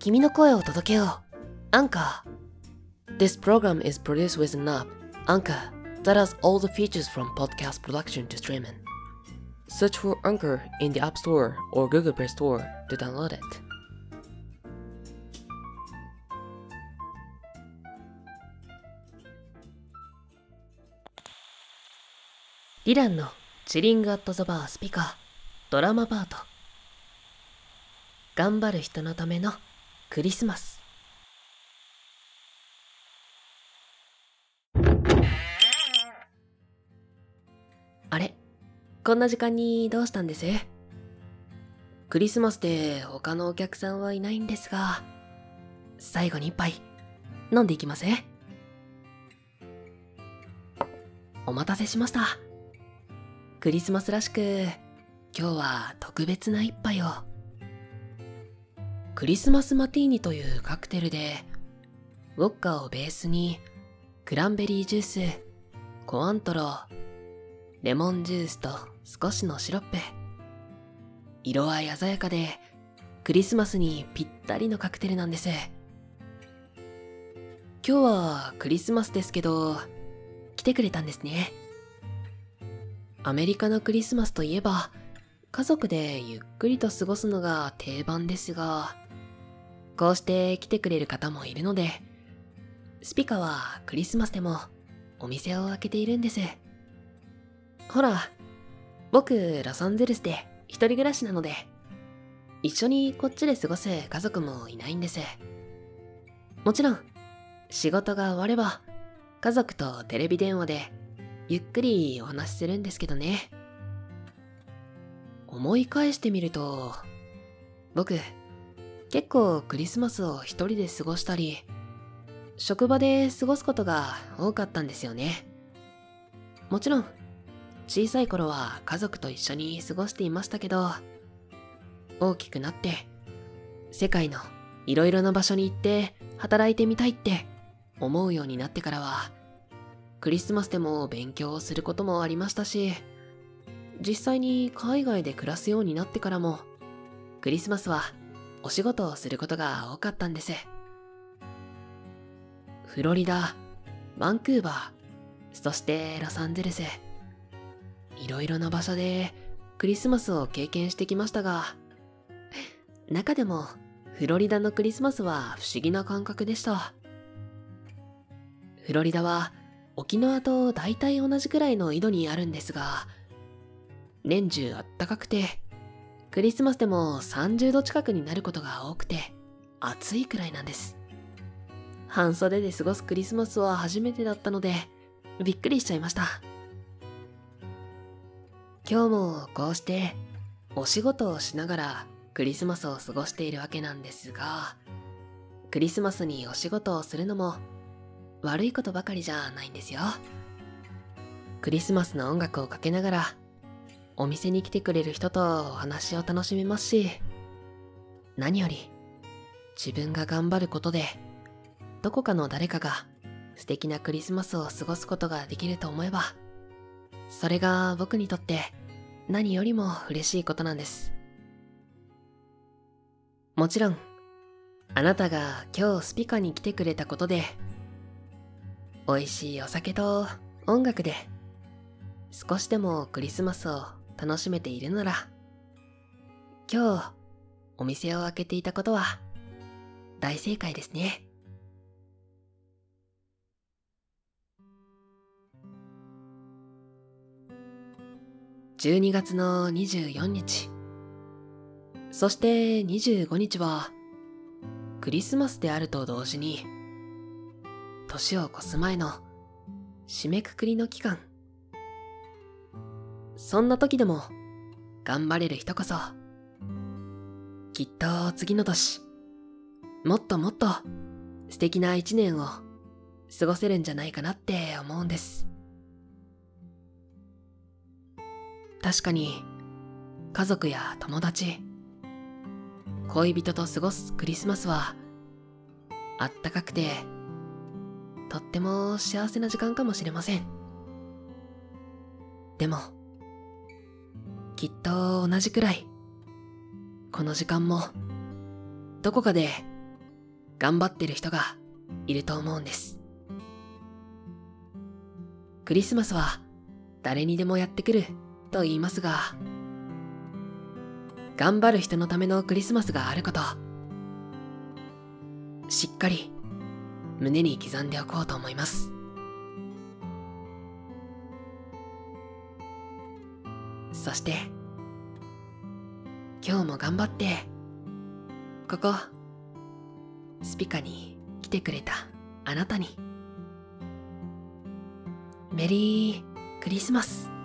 君の声を届けよう。アンカー。This program is produced with an app, Anchor, that has all the features from podcast production to streaming. Search for Anchor in the App Store or Google Play Store to download it. ディランのチリングアットザバースピカードラマパート頑張る人のためのクリスマス。あれ？こんな時間にどうしたんです？クリスマスで他のお客さんはいないんですが。最後に一杯。飲んでいきます？お待たせしました。クリスマスらしく今日は特別な一杯を。クリスマスマティーニというカクテルでウォッカをベースにクランベリージュースコアントローレモンジュースと少しのシロップ。色合い鮮やかでクリスマスにぴったりのカクテルなんです。今日はクリスマスですけど来てくれたんですね。アメリカのクリスマスといえば家族でゆっくりと過ごすのが定番ですがこうして来てくれる方もいるのでスピカはクリスマスでもお店を開けているんです。ほら僕ロサンゼルスで一人暮らしなので一緒にこっちで過ごす家族もいないんです。もちろん仕事が終われば家族とテレビ電話でゆっくりお話しするんですけどね。思い返してみると僕結構クリスマスを一人で過ごしたり職場で過ごすことが多かったんですよね。もちろん小さい頃は家族と一緒に過ごしていましたけど大きくなって世界のいろいろな場所に行って働いてみたいって思うようになってからはクリスマスでも勉強をすることもありましたし実際に海外で暮らすようになってからもクリスマスはお仕事をすることが多かったんです。フロリダバンクーバーそしてロサンゼルス。いろいろな場所でクリスマスを経験してきましたが中でもフロリダのクリスマスは不思議な感覚でした。フロリダは沖縄と大体同じくらいの緯度にあるんですが年中あったかくてクリスマスでも30度近くになることが多くて暑いくらいなんです。半袖で過ごすクリスマスは初めてだったのでびっくりしちゃいました。今日もこうしてお仕事をしながらクリスマスを過ごしているわけなんですがクリスマスにお仕事をするのも悪いことばかりじゃないんですよ。クリスマスの音楽をかけながらお店に来てくれる人とお話を楽しめますし何より自分が頑張ることでどこかの誰かが素敵なクリスマスを過ごすことができると思えばそれが僕にとって何よりも嬉しいことなんです。もちろんあなたが今日スピカに来てくれたことで美味しいお酒と音楽で少しでもクリスマスを楽しめているなら。今日お店を開けていたことは大正解ですね。12月の24日。そして25日はクリスマスであると同時に年を越す前の締めくくりの期間。そんな時でも頑張れる人こそきっと次の年もっともっと素敵な一年を過ごせるんじゃないかなって思うんです。確かに家族や友達恋人と過ごすクリスマスはあったかくてとっても幸せな時間かもしれません。でもきっと同じくらいこの時間もどこかで頑張ってる人がいると思うんです。クリスマスは誰にでもやってくると言いますが、頑張る人のためのクリスマスがあること、しっかり胸に刻んでおこうと思います。そして、今日も頑張って、ここ、スピカに来てくれたあなたに、メリークリスマス。